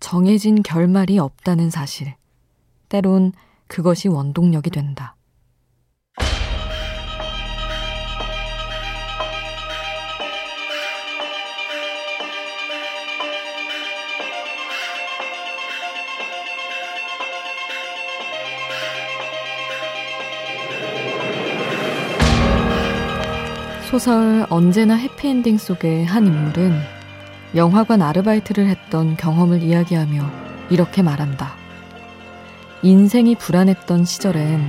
정해진 결말이 없다는 사실. 때론 그것이 원동력이 된다. 소설 언제나 해피엔딩 속의 한 인물은 영화관 아르바이트를 했던 경험을 이야기하며 이렇게 말한다. 인생이 불안했던 시절엔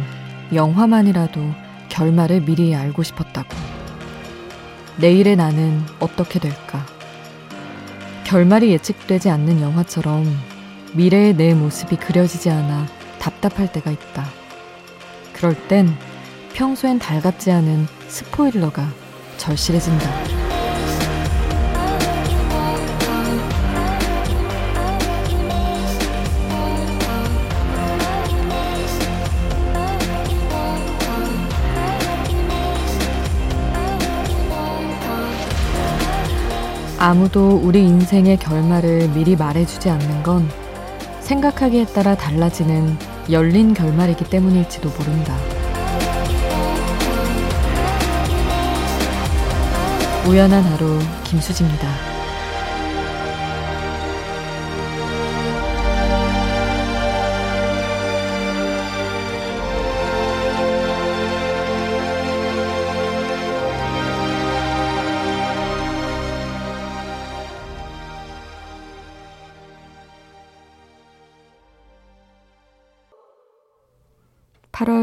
영화만이라도 결말을 미리 알고 싶었다고. 내일의 나는 어떻게 될까? 결말이 예측되지 않는 영화처럼 미래의 내 모습이 그려지지 않아 답답할 때가 있다. 그럴 땐 평소엔 달갑지 않은 스포일러가 절실해진다. 아무도 우리 인생의 결말을 미리 말해주지 않는 건 생각하기에 따라 달라지는 열린 결말이기 때문일지도 모른다. 우연한 하루 김수지입니다.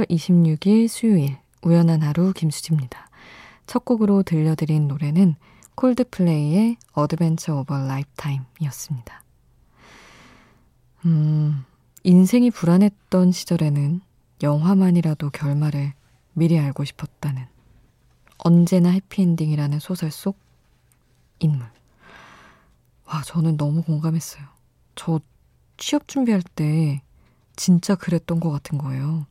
8월 26일 수요일 우연한 하루 김수지입니다. 첫 곡으로 들려드린 노래는 콜드플레이의 Adventure of a Lifetime이었습니다. 음, 인생이 불안했던 시절에는 영화만이라도 결말을 미리 알고 싶었다는 언제나 해피엔딩이라는 소설 속 인물. 와, 저는 너무 공감했어요. 저 취업 준비할 때 진짜 그랬던 것 같은 거예요.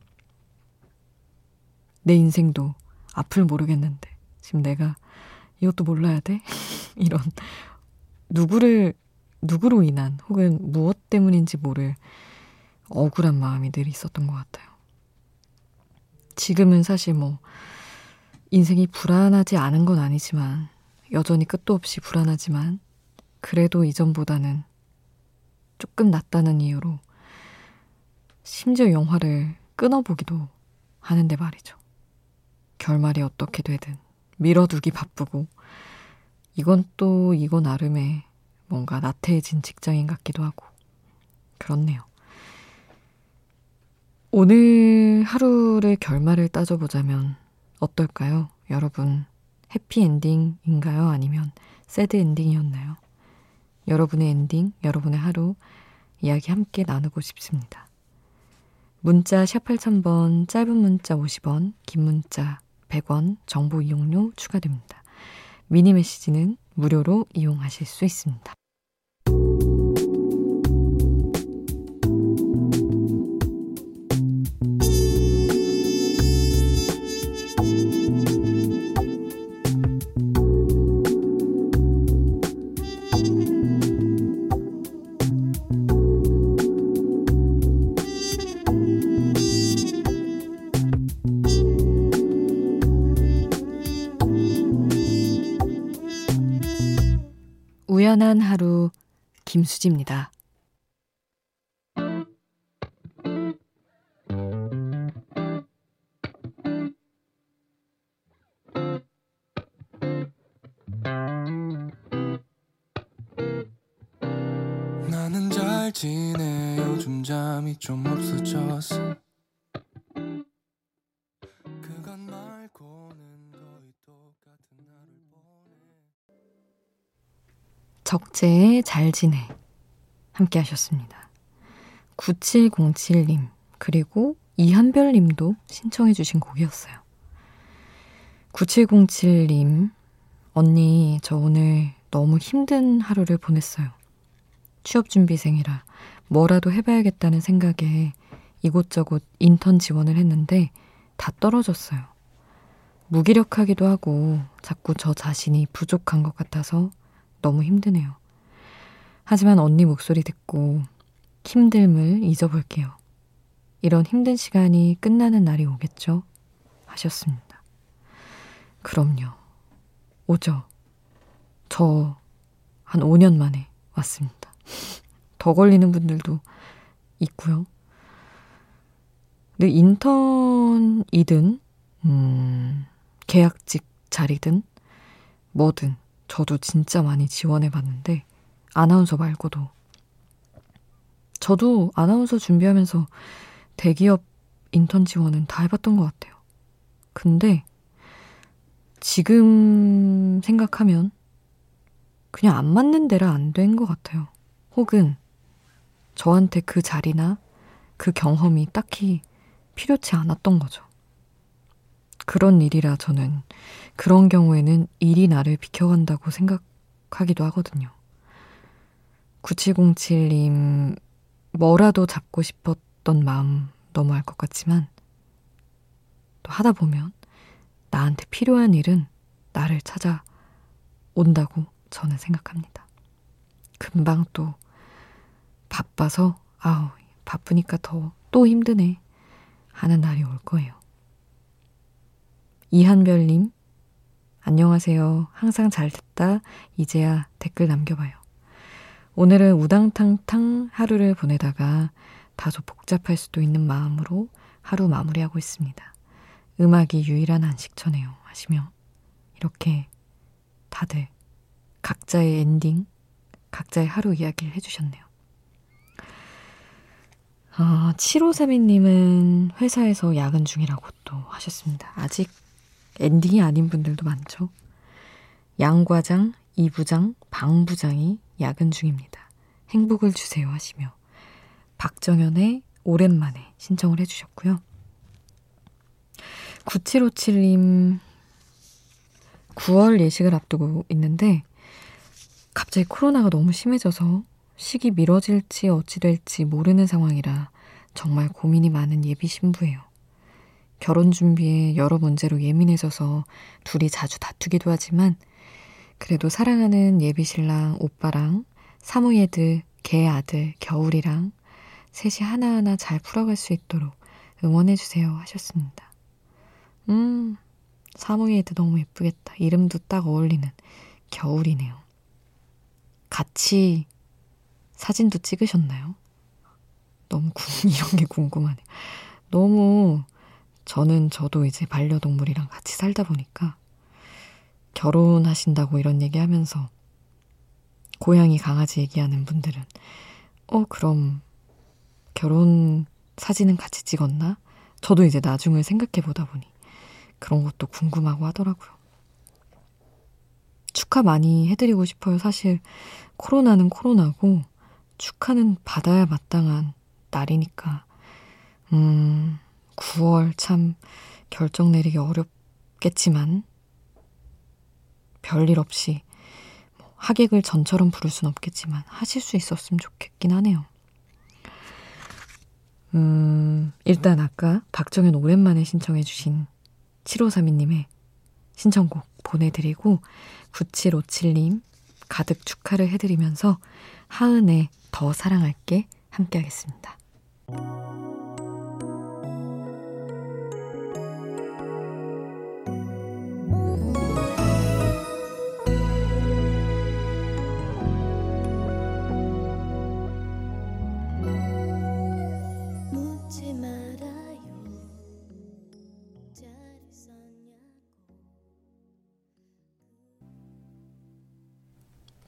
내 인생도 앞을 모르겠는데 지금 내가 이것도 몰라야 돼? 이런 누구를 누구로 인한 혹은 무엇 때문인지 모를 억울한 마음이 늘 있었던 것 같아요. 지금은 사실 뭐 인생이 불안하지 않은 건 아니지만 여전히 끝도 없이 불안하지만 그래도 이전보다는 조금 낫다는 이유로 심지어 영화를 끊어보기도 하는데 말이죠. 결말이 어떻게 되든 밀어두기 바쁘고 이건 또 이거 나름의 뭔가 나태해진 직장인 같기도 하고 그렇네요. 오늘 하루를 결말을 따져보자면 어떨까요? 여러분 해피엔딩인가요? 아니면 새드 엔딩이었나요? 여러분의 엔딩, 여러분의 하루 이야기 함께 나누고 싶습니다. 문자 샵 8000번, 짧은 문자 50원, 긴 문자 100원 정보 이용료 추가됩니다. 미니 메시지는 무료로 이용하실 수 있습니다. 우연한 하루 김수지입니다. 적재의 잘 지내 함께 하셨습니다. 9707님 그리고 이한별 님도 신청해 주신 곡이었어요. 9707님 언니 저 오늘 너무 힘든 하루를 보냈어요. 취업 준비생이라 뭐라도 해봐야겠다는 생각에 이곳저곳 인턴 지원을 했는데 다 떨어졌어요. 무기력하기도 하고 자꾸 저 자신이 부족한 것 같아서 너무 힘드네요. 하지만 언니 목소리 듣고 힘듦을 잊어볼게요. 이런 힘든 시간이 끝나는 날이 오겠죠? 하셨습니다. 그럼요. 오죠. 저 한 5년 만에 왔습니다. 더 걸리는 분들도 있고요. 근데 인턴이든, 음, 계약직 자리든, 뭐든, 저도 진짜 많이 지원해 봤는데, 아나운서 말고도. 저도 아나운서 준비하면서 대기업 인턴 지원은 다 해봤던 것 같아요. 근데 지금 생각하면 그냥 안 맞는 데라 안 된 것 같아요. 혹은 저한테 그 자리나 그 경험이 딱히 필요치 않았던 거죠. 그런 일이라 저는 그런 경우에는 일이 나를 비켜간다고 생각하기도 하거든요. 9707님, 뭐라도 잡고 싶었던 마음 너무 알 것 같지만 또 하다 보면 나한테 필요한 일은 나를 찾아 온다고 저는 생각합니다. 금방 또 바빠서 아우 바쁘니까 더 또 힘드네 하는 날이 올 거예요. 이한별님 안녕하세요. 항상 잘 듣다 이제야 댓글 남겨봐요. 오늘은 우당탕탕 하루를 보내다가 다소 복잡할 수도 있는 마음으로 하루 마무리하고 있습니다. 음악이 유일한 안식처네요. 하시며 이렇게 다들 각자의 엔딩, 각자의 하루 이야기를 해주셨네요. 아, 7532님은 회사에서 야근 중이라고 또 하셨습니다. 아직 엔딩이 아닌 분들도 많죠. 양과장, 이부장, 방부장이 야근 중입니다. 행복을 주세요 하시며 박정현의 오랜만에 신청을 해주셨고요. 9757님 9월 예식을 앞두고 있는데 갑자기 코로나가 너무 심해져서 식이 미뤄질지 어찌 될지 모르는 상황이라 정말 고민이 많은 예비 신부예요. 결혼 준비에 여러 문제로 예민해져서 둘이 자주 다투기도 하지만 그래도 사랑하는 예비 신랑 오빠랑 사무예들, 개 아들, 겨울이랑 셋이 하나하나 잘 풀어갈 수 있도록 응원해주세요 하셨습니다. 음, 사무예도 너무 예쁘겠다. 이름도 딱 어울리는 겨울이네요. 같이 사진도 찍으셨나요? 너무 이런 게 궁금하네요. 너무 저는 저도 이제 반려동물이랑 같이 살다 보니까 결혼하신다고 이런 얘기 하면서 고양이 강아지 얘기하는 분들은 어 그럼 결혼 사진은 같이 찍었나? 저도 이제 나중을 생각해 보다 보니 그런 것도 궁금하고 하더라고요. 축하 많이 해드리고 싶어요. 사실 코로나는 코로나고 축하는 받아야 마땅한 날이니까. 음, 9월 참 결정 내리기 어렵겠지만 별일 없이 뭐 하객을 전처럼 부를 순 없겠지만 하실 수 있었으면 좋겠긴 하네요. 음, 일단 아까 박정현 오랜만에 신청해주신 7532님의 신청곡 보내드리고 9757님 가득 축하를 해드리면서 하은의 더 사랑할게 함께 하겠습니다.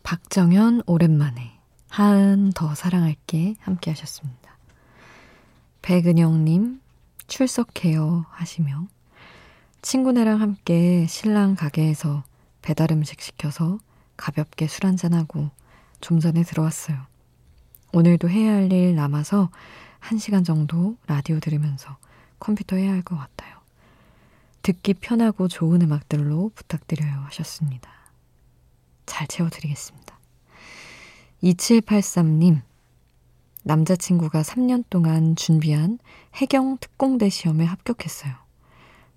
박정현 오랜만에 하은 더 사랑할게 함께 하셨습니다. 백은영님 출석해요 하시며 친구네랑 함께 신랑 가게에서 배달 음식 시켜서 가볍게 술 한잔하고 좀 전에 들어왔어요. 오늘도 해야 할 일 남아서 한 시간 정도 라디오 들으면서 컴퓨터 해야 할 것 같아요. 듣기 편하고 좋은 음악들로 부탁드려요 하셨습니다. 잘 채워드리겠습니다. 2783님, 남자친구가 3년 동안 준비한 해경 특공대 시험에 합격했어요.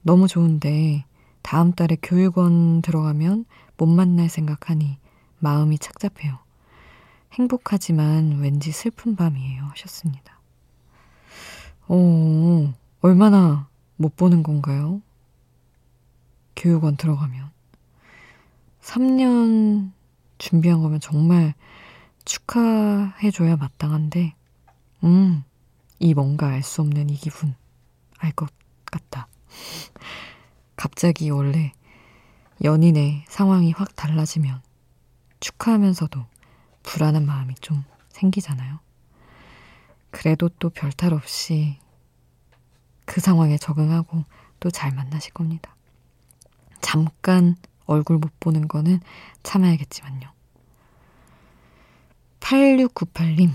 너무 좋은데 다음 달에 교육원 들어가면 못 만날 생각하니 마음이 착잡해요. 행복하지만 왠지 슬픈 밤이에요. 하셨습니다. 어, 얼마나 못 보는 건가요? 교육원 들어가면. 3년 준비한 거면 정말 축하해줘야 마땅한데, 음, 이 뭔가 알 수 없는 이 기분, 알 것 같다. 갑자기 원래 연인의 상황이 확 달라지면 축하하면서도 불안한 마음이 좀 생기잖아요. 그래도 또 별탈 없이 그 상황에 적응하고 또 잘 만나실 겁니다. 잠깐 얼굴 못 보는 거는 참아야겠지만요. 8698님,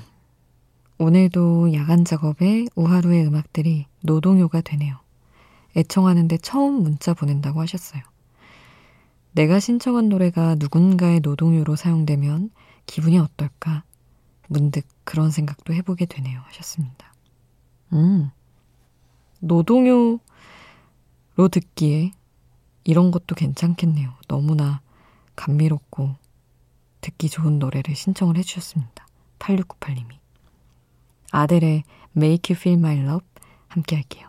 오늘도 야간 작업에 우하루의 음악들이 노동요가 되네요. 애청하는데 처음 문자 보낸다고 하셨어요. 내가 신청한 노래가 누군가의 노동요로 사용되면 기분이 어떨까? 문득 그런 생각도 해보게 되네요. 하셨습니다. 음, 노동요로 듣기에 이런 것도 괜찮겠네요. 너무나 감미롭고 듣기 좋은 노래를 신청을 해주셨습니다. 8698님이. 아델의 Make You Feel My Love 함께 할게요.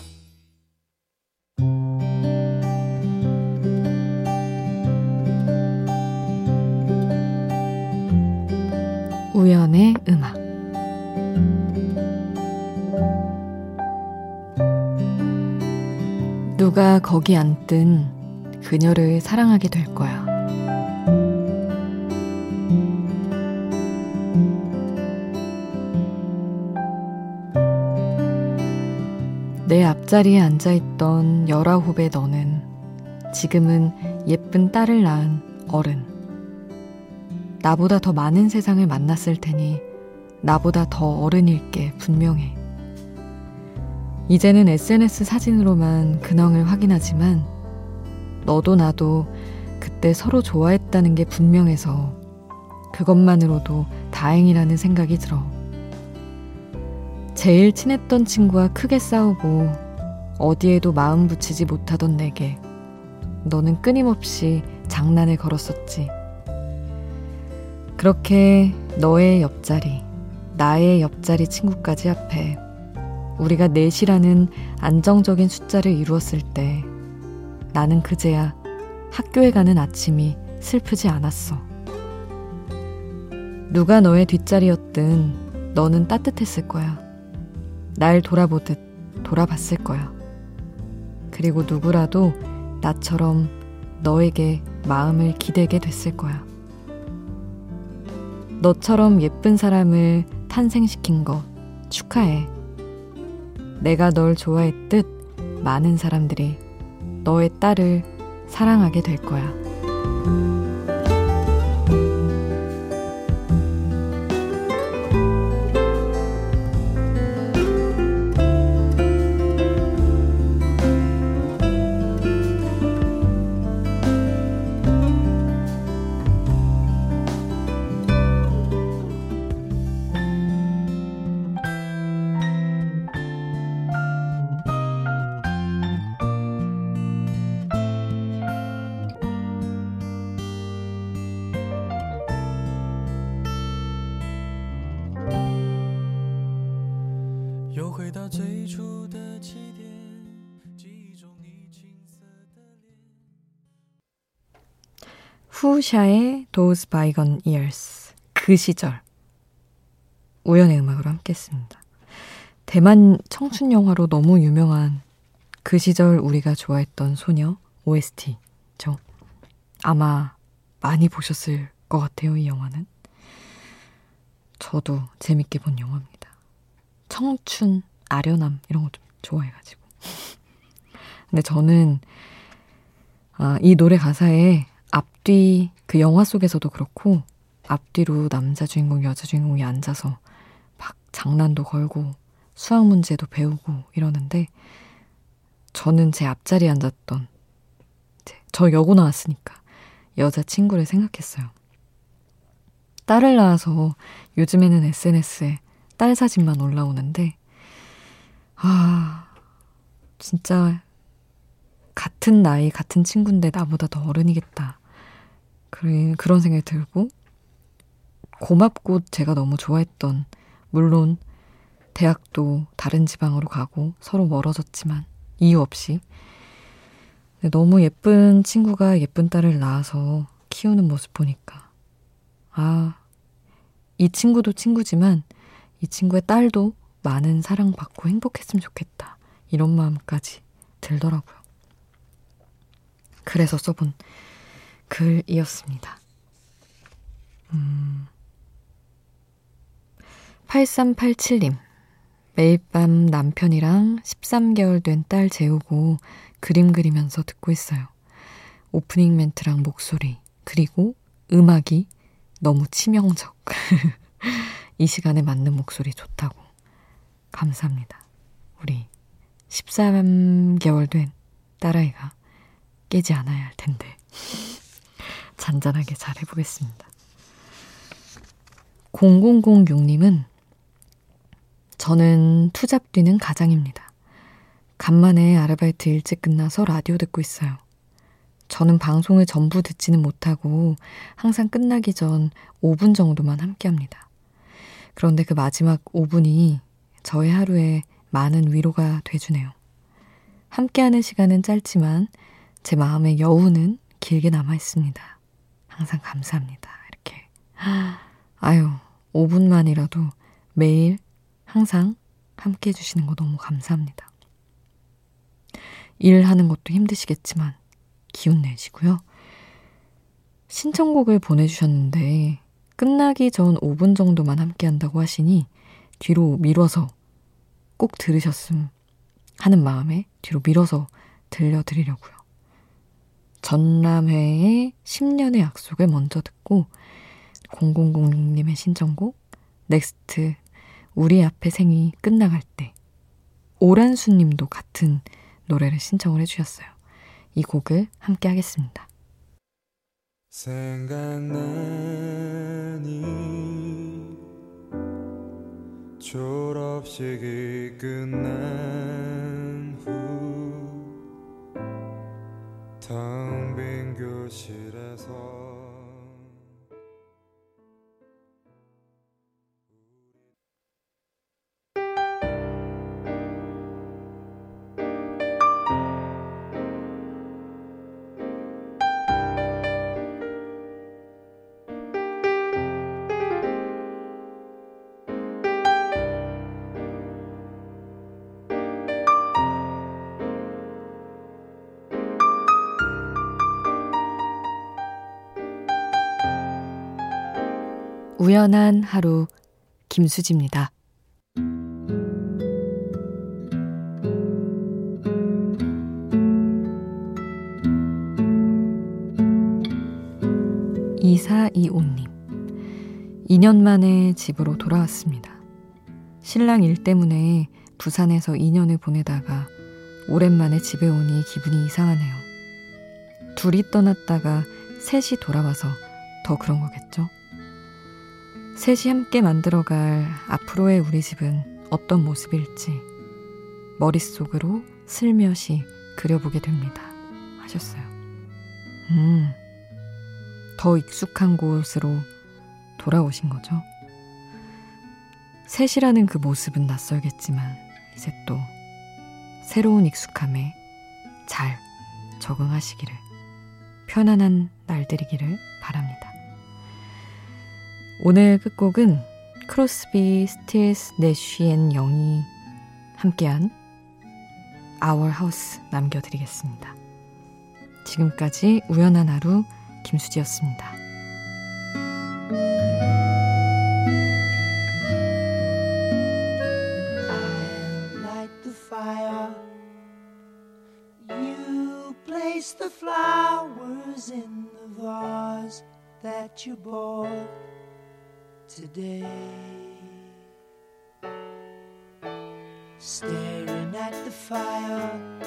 우연의 음악 누가 거기 앉든 그녀를 사랑하게 될 거야. 내 앞자리에 앉아있던 열아홉의 너는 지금은 예쁜 딸을 낳은 어른. 나보다 더 많은 세상을 만났을 테니 나보다 더 어른일 게 분명해. 이제는 SNS 사진으로만 근황을 확인하지만 너도 나도 그때 서로 좋아했다는 게 분명해서 그것만으로도 다행이라는 생각이 들어. 제일 친했던 친구와 크게 싸우고 어디에도 마음 붙이지 못하던 내게 너는 끊임없이 장난을 걸었었지. 그렇게 너의 옆자리, 나의 옆자리 친구까지 앞에 우리가 넷이라는 안정적인 숫자를 이루었을 때 나는 그제야 학교에 가는 아침이 슬프지 않았어. 누가 너의 뒷자리였든 너는 따뜻했을 거야. 날 돌아보듯 돌아봤을 거야. 그리고 누구라도 나처럼 너에게 마음을 기대게 됐을 거야. 너처럼 예쁜 사람을 탄생시킨 거 축하해. 내가 널 좋아했듯 많은 사람들이 너의 딸을 사랑하게 될 거야. 후샤의 Those Bygone Years 그 시절 우연의 음악으로 함께 했습니다. 대만 청춘 영화로 너무 유명한 그 시절 우리가 좋아했던 소녀 OST죠. 아마 많이 보셨을 것 같아요, 이 영화는. 저도 재밌게 본 영화입니다. 청춘, 아련함 이런 거 좀 좋아해가지고. 근데 저는 아, 이 노래 가사에 앞뒤 그 영화 속에서도 그렇고 앞뒤로 남자 주인공, 여자 주인공이 앉아서 막 장난도 걸고 수학 문제도 배우고 이러는데 저는 제 앞자리에 앉았던 저 여고 나왔으니까 여자 친구를 생각했어요. 딸을 낳아서 요즘에는 SNS에 딸 사진만 올라오는데 아 진짜 같은 나이 같은 친구인데 나보다 더 어른이겠다. 그래 그런 생각이 들고 고맙고 제가 너무 좋아했던 물론 대학도 다른 지방으로 가고 서로 멀어졌지만 이유 없이 너무 예쁜 친구가 예쁜 딸을 낳아서 키우는 모습 보니까 아, 이 친구도 친구지만 이 친구의 딸도 많은 사랑받고 행복했으면 좋겠다. 이런 마음까지 들더라고요. 그래서 써본 글이었습니다. 음, 8387님. 매일 밤 남편이랑 13개월 된 딸 재우고 그림 그리면서 듣고 있어요. 오프닝 멘트랑 목소리, 그리고 음악이 너무 치명적. 이 시간에 맞는 목소리 좋다고. 감사합니다. 우리 13개월 된 딸아이가 깨지 않아야 할 텐데. 잔잔하게 잘 해보겠습니다. 0006님은 저는 투잡 뛰는 가장입니다. 간만에 아르바이트 일찍 끝나서 라디오 듣고 있어요. 저는 방송을 전부 듣지는 못하고 항상 끝나기 전 5분 정도만 함께 합니다. 그런데 그 마지막 5분이 저의 하루에 많은 위로가 돼주네요. 함께하는 시간은 짧지만 제 마음의 여우는 길게 남아 있습니다. 항상 감사합니다. 이렇게. 아유, 5분만이라도 매일 항상 함께 해주시는 거 너무 감사합니다. 일하는 것도 힘드시겠지만 기운 내시고요. 신청곡을 보내주셨는데 끝나기 전 5분 정도만 함께 한다고 하시니 뒤로 밀어서 꼭 들으셨음 하는 마음에 뒤로 밀어서 들려드리려고요. 전람회의 10년의 약속을 먼저 듣고 0006님의 신청곡 넥스트 우리 앞에 생이 끝나갈 때 오란수님도 같은 노래를 신청을 해주셨어요. 이 곡을 함께 하겠습니다. 생각나니 졸업식이 끝난 to 우연한 하루 김수지입니다. 이사이오님 2년 만에 집으로 돌아왔습니다. 신랑 일 때문에 부산에서 2년을 보내다가 오랜만에 집에 오니 기분이 이상하네요. 둘이 떠났다가 셋이 돌아와서 더 그런 거겠죠? 셋이 함께 만들어갈 앞으로의 우리 집은 어떤 모습일지 머릿속으로 슬며시 그려보게 됩니다. 하셨어요. 음, 더 익숙한 곳으로 돌아오신 거죠. 셋이라는 그 모습은 낯설겠지만 이제 또 새로운 익숙함에 잘 적응하시기를 편안한 날들이기를 바랍니다. 오늘 끝곡은 크로스비 스틸스 내쉬 앤 영이 함께한 Our House 남겨드리겠습니다. 지금까지 우연한 하루 김수지였습니다. that you bought. Today. Staring at the fire